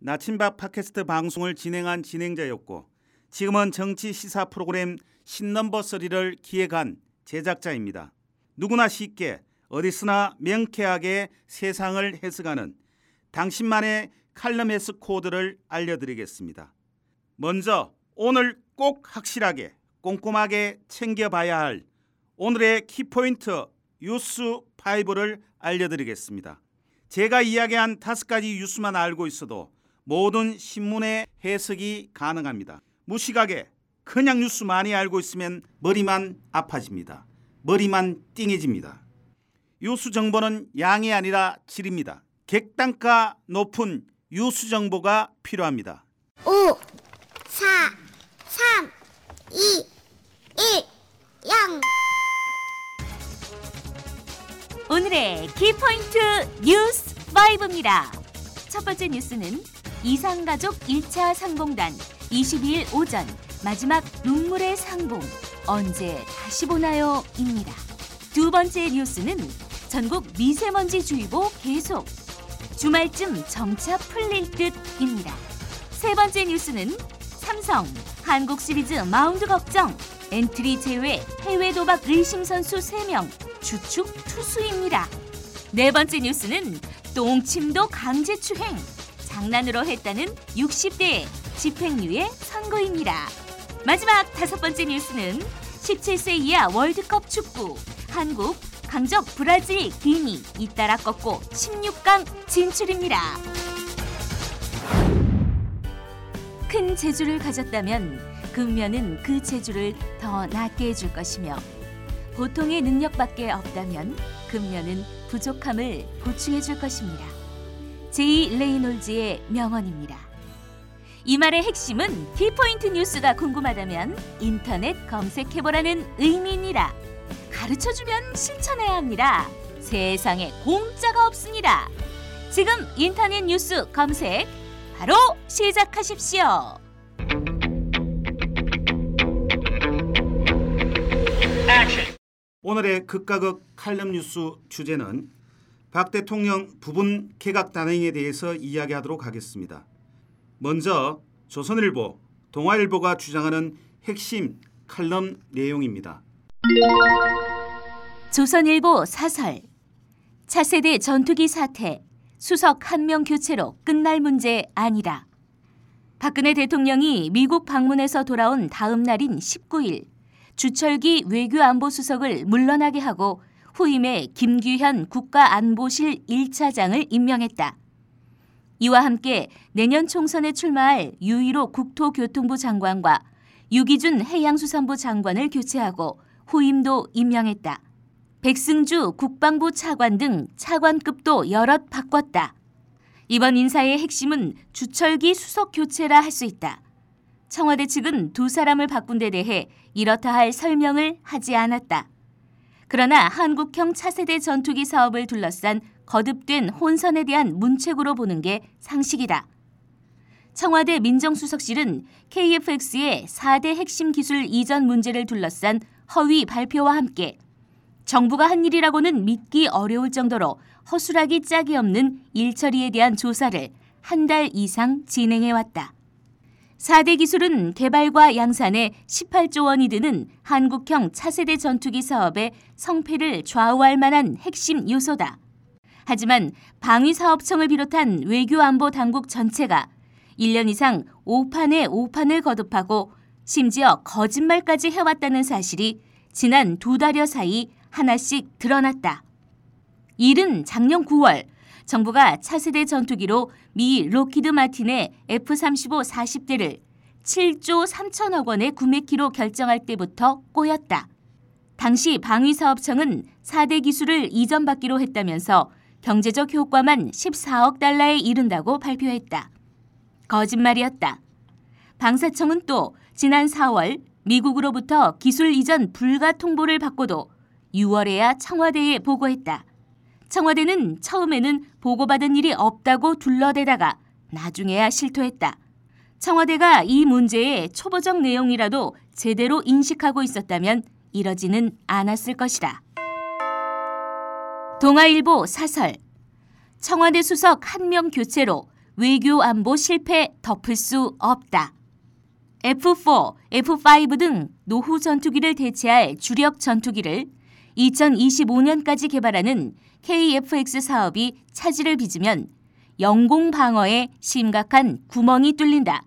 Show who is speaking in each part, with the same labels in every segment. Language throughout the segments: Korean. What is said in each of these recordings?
Speaker 1: 나침밥 팟캐스트 방송을 진행한 진행자였고 지금은 정치 시사 프로그램 신넘버 서리를 기획한 제작자입니다. 누구나 쉽게 어디서나 명쾌하게 세상을 해석하는 당신만의 칼럼 해석 코드를 알려드리겠습니다. 먼저 오늘 꼭 확실하게 꼼꼼하게 챙겨봐야 할 오늘의 키포인트 뉴스 5를 알려드리겠습니다. 제가 이야기한 다섯 가지 뉴스만 알고 있어도 모든 신문의 해석이 가능합니다. 무식하게 그냥 뉴스 많이 알고 있으면 머리만 아파집니다. 머리만 띵해집니다. 뉴스 정보는 양이 아니라 질입니다. 객단가 높은 뉴스 정보가 필요합니다.
Speaker 2: 5, 4, 3, 2, 1, 0.
Speaker 3: 오늘의 키포인트 뉴스 5입니다. 첫 번째 뉴스는 이산가족 1차 상봉단 22일 오전 마지막 눈물의 상봉 언제 다시 보나요? 입니다. 두 번째 뉴스는 전국 미세먼지 주의보 계속 주말쯤 점차 풀릴 듯입니다. 세 번째 뉴스는 삼성 한국 시리즈 마운드 걱정 엔트리 제외 해외 도박 의심 선수 3명 주축 투수입니다. 네 번째 뉴스는 똥침도 강제 추행 장난으로 했다는 60대 집행유예 선고입니다. 마지막 다섯 번째 뉴스는 17세 이하 월드컵 축구 한국 강적 브라질 기니 잇따라 꺾고 16강 진출입니다. 큰 재주를 가졌다면 근면은 그 재주를 더 낫게 해줄 것이며 보통의 능력밖에 없다면 근면은 부족함을 보충해 줄 것입니다. 제이 레이놀즈의 명언입니다. 이 말의 핵심은 키포인트 뉴스가 궁금하다면 인터넷 검색해보라는 의미입니다. 가르쳐주면 실천해야 합니다. 세상에 공짜가 없습니다. 지금 인터넷 뉴스 검색 바로 시작하십시오.
Speaker 1: 오늘의 극과 극 칼럼 뉴스 주제는 박 대통령 부분 개각 단행에 대해서 이야기하도록 하겠습니다. 먼저 조선일보, 동아일보가 주장하는 핵심 칼럼 내용입니다.
Speaker 3: 조선일보 사설 차세대 전투기 사태 수석 한 명 교체로 끝날 문제 아니다. 박근혜 대통령이 미국 방문해서 돌아온 다음 날인 19일 주철기 외교안보수석을 물러나게 하고 후임에 김규현 국가안보실 1차장을 임명했다. 이와 함께 내년 총선에 출마할 유일호 국토교통부 장관과 유기준 해양수산부 장관을 교체하고 후임도 임명했다. 백승주 국방부 차관 등 차관급도 여럿 바꿨다. 이번 인사의 핵심은 주철기 수석 교체라 할 수 있다. 청와대 측은 두 사람을 바꾼 데 대해 이렇다 할 설명을 하지 않았다. 그러나 한국형 차세대 전투기 사업을 둘러싼 거듭된 혼선에 대한 문책으로 보는 게 상식이다. 청와대 민정수석실은 KFX의 4대 핵심 기술 이전 문제를 둘러싼 허위 발표와 함께 정부가 한 일이라고는 믿기 어려울 정도로 허술하기 짝이 없는 일처리에 대한 조사를 한 달 이상 진행해 왔다. 4대 기술은 개발과 양산에 18조 원이 드는 한국형 차세대 전투기 사업의 성패를 좌우할 만한 핵심 요소다. 하지만 방위사업청을 비롯한 외교안보 당국 전체가 1년 이상 오판에 오판을 거듭하고 심지어 거짓말까지 해왔다는 사실이 지난 두 달여 사이 하나씩 드러났다. 일은 작년 9월 정부가 차세대 전투기로 미 로키드 마틴의 F-35 40대를 7조 3천억 원에 구매키로 결정할 때부터 꼬였다. 당시 방위사업청은 4대 기술을 이전받기로 했다면서 경제적 효과만 14억 달러에 이른다고 발표했다. 거짓말이었다. 방사청은 또 지난 4월 미국으로부터 기술 이전 불가 통보를 받고도 6월에야 청와대에 보고했다. 청와대는 처음에는 보고받은 일이 없다고 둘러대다가 나중에야 실토했다. 청와대가 이 문제의 초보적 내용이라도 제대로 인식하고 있었다면 이러지는 않았을 것이다. 동아일보 사설 청와대 수석 한 명 교체로 외교 안보 실패 덮을 수 없다. F4, F5 등 노후 전투기를 대체할 주력 전투기를 2025년까지 개발하는 KFX 사업이 차질을 빚으면 영공 방어에 심각한 구멍이 뚫린다.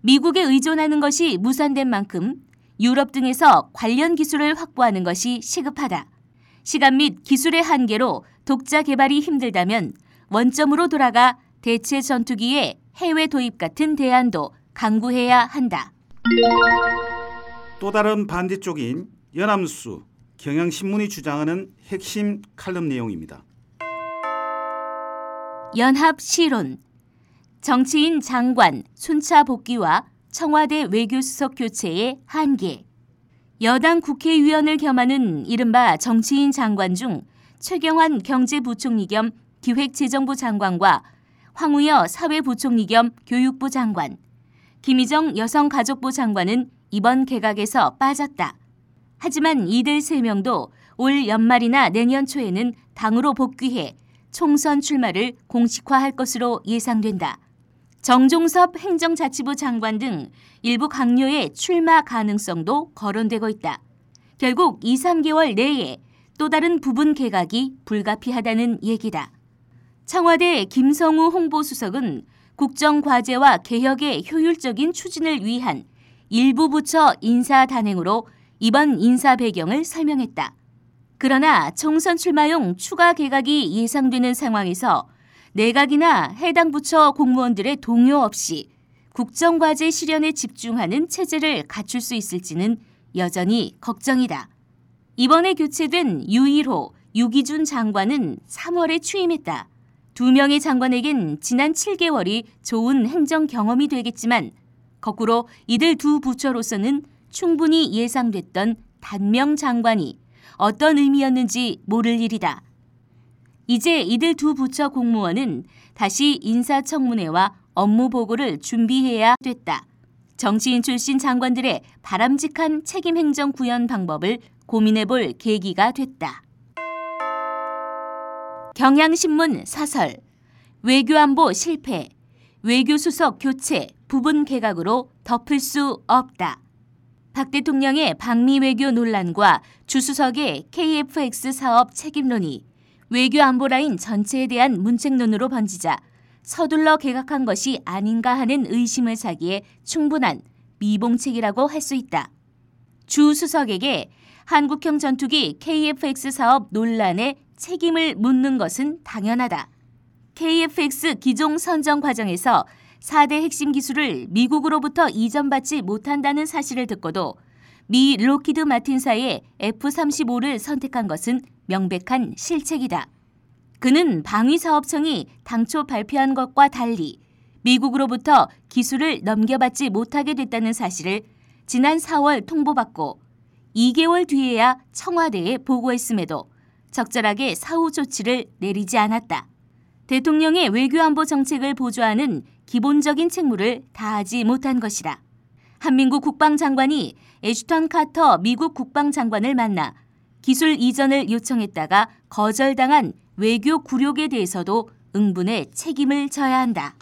Speaker 3: 미국에 의존하는 것이 무산된 만큼 유럽 등에서 관련 기술을 확보하는 것이 시급하다. 시간 및 기술의 한계로 독자 개발이 힘들다면 원점으로 돌아가 대체 전투기의 해외 도입 같은 대안도 강구해야 한다.
Speaker 1: 또 다른 반대쪽인 연암수 경향신문이 주장하는 핵심 칼럼 내용입니다.
Speaker 3: 연합 시론 정치인 장관 순차 복귀와 청와대 외교수석 교체의 한계 여당 국회의원을 겸하는 이른바 정치인 장관 중 최경환 경제부총리 겸 기획재정부 장관과 황우여 사회부총리 겸 교육부 장관, 김희정 여성가족부 장관은 이번 개각에서 빠졌다. 하지만 이들 세 명도 올 연말이나 내년 초에는 당으로 복귀해 총선 출마를 공식화할 것으로 예상된다. 정종섭 행정자치부 장관 등 일부 강요의 출마 가능성도 거론되고 있다. 결국 2, 3개월 내에 또 다른 부분 개각이 불가피하다는 얘기다. 청와대 김성우 홍보수석은 국정과제와 개혁의 효율적인 추진을 위한 일부 부처 인사 단행으로 이번 인사 배경을 설명했다. 그러나 총선 출마용 추가 개각이 예상되는 상황에서 내각이나 해당 부처 공무원들의 동요 없이 국정과제 실현에 집중하는 체제를 갖출 수 있을지는 여전히 걱정이다. 이번에 교체된 유일호, 유기준 장관은 3월에 취임했다. 두 명의 장관에겐 지난 7개월이 좋은 행정 경험이 되겠지만 거꾸로 이들 두 부처로서는 충분히 예상됐던 단명 장관이 어떤 의미였는지 모를 일이다. 이제 이들 두 부처 공무원은 다시 인사청문회와 업무 보고를 준비해야 됐다. 정치인 출신 장관들의 바람직한 책임 행정 구현 방법을 고민해 볼 계기가 됐다. 경향신문 사설 외교안보 실패 외교수석 교체 부분 개각으로 덮을 수 없다. 박 대통령의 방미 외교 논란과 주수석의 KFX 사업 책임론이 외교 안보 라인 전체에 대한 문책론으로 번지자 서둘러 개각한 것이 아닌가 하는 의심을 사기에 충분한 미봉책이라고 할 수 있다. 주 수석에게 한국형 전투기 KFX 사업 논란에 책임을 묻는 것은 당연하다. KFX 기종 선정 과정에서 4대 핵심 기술을 미국으로부터 이전받지 못한다는 사실을 듣고도 미 로키드 마틴사의 F-35를 선택한 것은 명백한 실책이다. 그는 방위사업청이 당초 발표한 것과 달리 미국으로부터 기술을 넘겨받지 못하게 됐다는 사실을 지난 4월 통보받고 2개월 뒤에야 청와대에 보고했음에도 적절하게 사후 조치를 내리지 않았다. 대통령의 외교안보 정책을 보좌하는 기본적인 책무를 다하지 못한 것이다. 한민국 국방장관이 애슈턴 카터 미국 국방장관을 만나 기술 이전을 요청했다가 거절당한 외교 굴욕에 대해서도 응분의 책임을 져야 한다.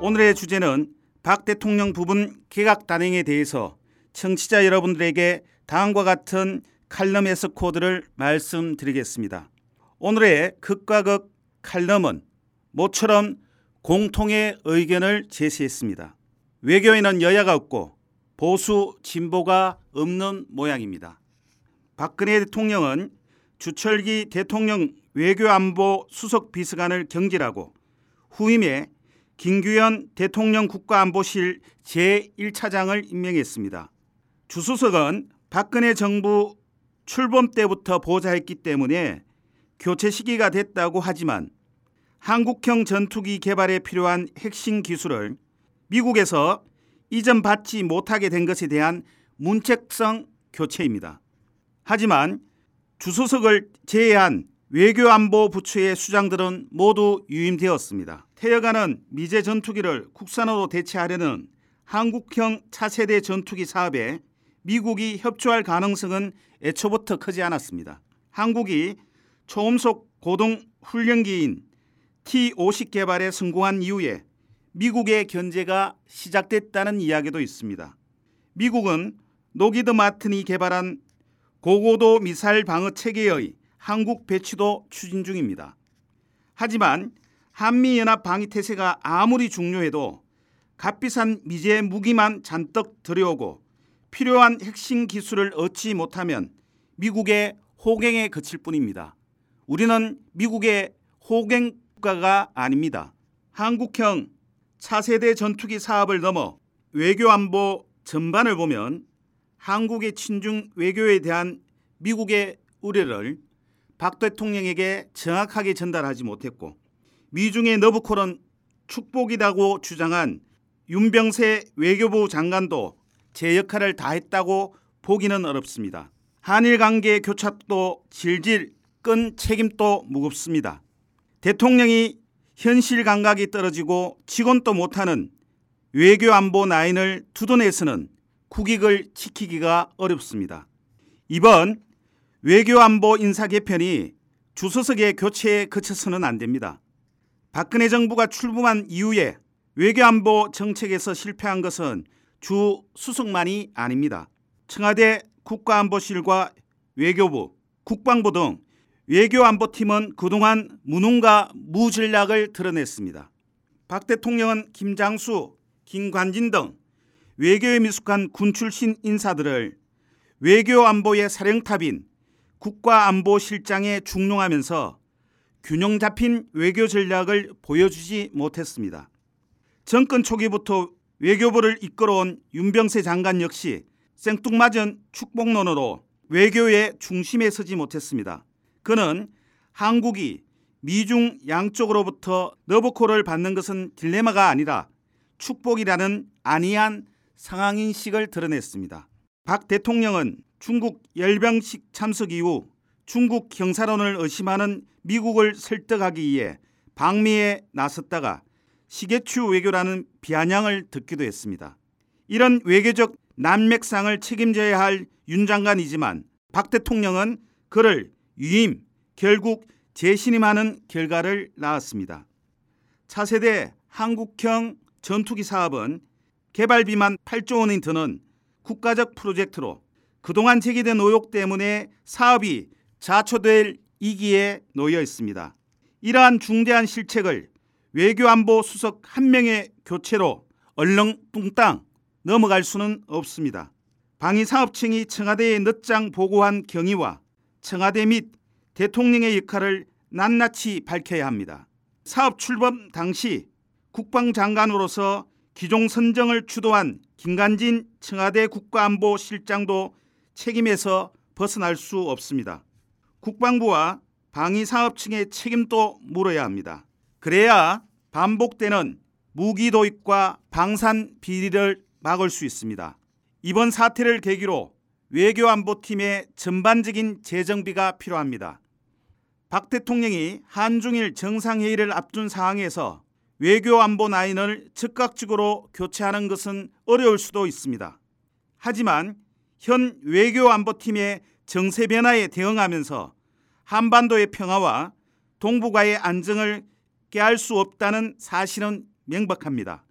Speaker 1: 오늘의 주제는 박 대통령 부분 개각 단행에 대해서 청취자 여러분들에게 다음과 같은 칼럼에서 코드를 말씀드리겠습니다. 오늘의 극과 극 칼럼은 모처럼 공통의 의견을 제시했습니다. 외교에는 여야가 없고 보수 진보가 없는 모양입니다. 박근혜 대통령은 주철기 대통령 외교안보 수석 비서관을 경질하고 후임에 김규현 대통령 국가안보실 제1차장을 임명했습니다. 주수석은 박근혜 정부 출범 때부터 보좌했기 때문에 교체 시기가 됐다고 하지만 한국형 전투기 개발에 필요한 핵심 기술을 미국에서 이전 받지 못하게 된 것에 대한 문책성 교체입니다. 하지만 주소석을 제외한 외교안보 부처의 수장들은 모두 유임되었습니다. 퇴역하는 미제 전투기를 국산으로 대체하려는 한국형 차세대 전투기 사업에 미국이 협조할 가능성은 애초부터 크지 않았습니다. 한국이 초음속 고등 훈련기인 T-50 개발에 성공한 이후에 미국의 견제가 시작됐다는 이야기도 있습니다. 미국은 록히드 마틴이 개발한 고고도 미사일 방어 체계의 한국 배치도 추진 중입니다. 하지만 한미연합 방위 태세가 아무리 중요해도 값비싼 미제 무기만 잔뜩 들여오고 필요한 핵심 기술을 얻지 못하면 미국의 호갱에 그칠 뿐입니다. 우리는 미국의 호갱 국가가 아닙니다. 한국형 차세대 전투기 사업을 넘어 외교 안보 전반을 보면 한국의 친중 외교에 대한 미국의 우려를 박 대통령에게 정확하게 전달하지 못했고 미중의 너브콜은 축복이라고 주장한 윤병세 외교부 장관도 제 역할을 다했다고 보기는 어렵습니다. 한일 관계 교착도 질질 끈 책임도 무겁습니다. 대통령이 현실 감각이 떨어지고 직원도 못하는 외교 안보 라인을 두둔해서는 국익을 지키기가 어렵습니다. 이번 외교 안보 인사 개편이 주소석의 교체에 그쳐서는 안 됩니다. 박근혜 정부가 출범한 이후에 외교 안보 정책에서 실패한 것은 주 수석만이 아닙니다. 청와대 국가안보실과 외교부, 국방부 등 외교안보팀은 그동안 무능과 무전략을 드러냈습니다. 박 대통령은 김장수, 김관진 등 외교에 미숙한 군 출신 인사들을 외교안보의 사령탑인 국가안보실장에 중용하면서 균형 잡힌 외교 전략을 보여주지 못했습니다. 정권 초기부터 외교부를 이끌어온 윤병세 장관 역시 생뚱맞은 축복론으로 외교의 중심에 서지 못했습니다. 그는 한국이 미중 양쪽으로부터 너브콜을 받는 것은 딜레마가 아니라 축복이라는 안이한 상황인식을 드러냈습니다. 박 대통령은 중국 열병식 참석 이후 중국 경사론을 의심하는 미국을 설득하기 위해 방미에 나섰다가 시계추 외교라는 비아냥을 듣기도 했습니다. 이런 외교적 난맥상을 책임져야 할 윤 장관이지만 박 대통령은 그를 유임, 결국 재신임하는 결과를 낳았습니다. 차세대 한국형 전투기 사업은 개발비만 8조 원이 드는 국가적 프로젝트로 그동안 제기된 의혹 때문에 사업이 자초될 이기에 놓여 있습니다. 이러한 중대한 실책을 외교안보 수석 한 명의 교체로 얼렁뚱땅 넘어갈 수는 없습니다. 방위사업청이 청와대에 늦장 보고한 경위와 청와대 및 대통령의 역할을 낱낱이 밝혀야 합니다. 사업 출범 당시 국방장관으로서 기종 선정을 주도한 김관진 청와대 국가안보실장도 책임에서 벗어날 수 없습니다. 국방부와 방위사업청의 책임도 물어야 합니다. 그래야 반복되는 무기 도입과 방산 비리를 막을 수 있습니다. 이번 사태를 계기로 외교안보팀의 전반적인 재정비가 필요합니다. 박 대통령이 한중일 정상회의를 앞둔 상황에서 외교안보 라인을 즉각적으로 교체하는 것은 어려울 수도 있습니다. 하지만 현 외교안보팀의 정세 변화에 대응하면서 한반도의 평화와 동북아의 안정을 깨할 수 없다는 사실은 명백합니다.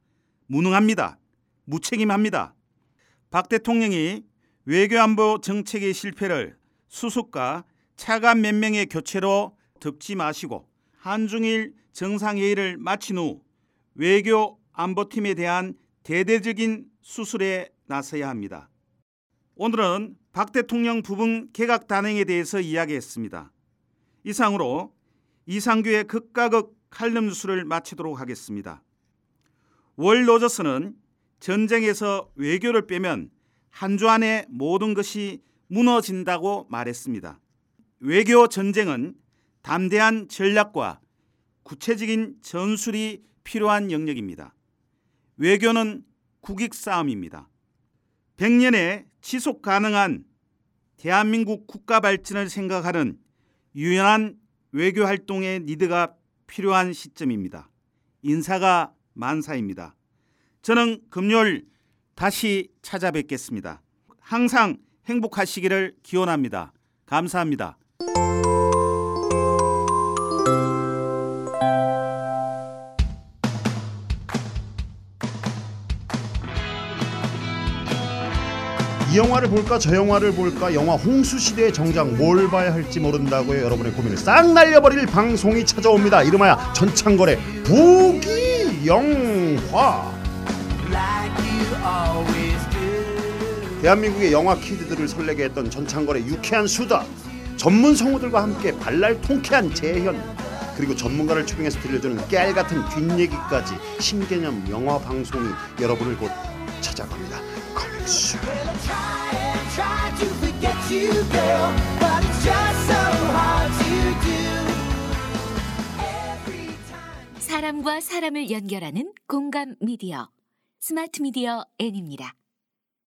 Speaker 1: 무능합니다. 무책임합니다. 박 대통령이 외교안보 정책의 실패를 수습과 차관 몇 명의 교체로 덮지 마시고 한중일 정상회의를 마친 후 외교 안보팀에 대한 대대적인 수술에 나서야 합니다. 오늘은 박 대통령 부분 개각 단행에 대해서 이야기했습니다. 이상으로 이상규의 극과 극 칼럼 뉴스를 마치도록 하겠습니다. 월 로저스는 전쟁에서 외교를 빼면 한 주 안에 모든 것이 무너진다고 말했습니다. 외교 전쟁은 담대한 전략과 구체적인 전술이 필요한 영역입니다. 외교는 국익 싸움입니다. 100년의 지속 가능한 대한민국 국가 발전을 생각하는 유연한 외교 활동의 니드가 필요한 시점입니다. 인사가 만사입니다. 저는 금요일 다시 찾아뵙겠습니다. 항상 행복하시기를 기원합니다. 감사합니다.
Speaker 4: 이 영화를 볼까 저 영화를 볼까 영화 홍수 시대의 정작 뭘 봐야 할지 모른다고요 여러분의 고민을 싹 날려버릴 방송이 찾아옵니다 이름하여 전창걸의 부기 영화 대한민국의 영화 키드들을 설레게 했던 전창걸의 유쾌한 수다 전문 성우들과 함께 발랄 통쾌한 재현 그리고 전문가를 초빙해서 들려주는 깨알 같은 뒷얘기까지 신개념 영화 방송이 여러분을 곧 찾아갑니다
Speaker 5: time.
Speaker 3: 사람과 사람을 연결하는 공감 미디어 스마트 미디어 N입니다.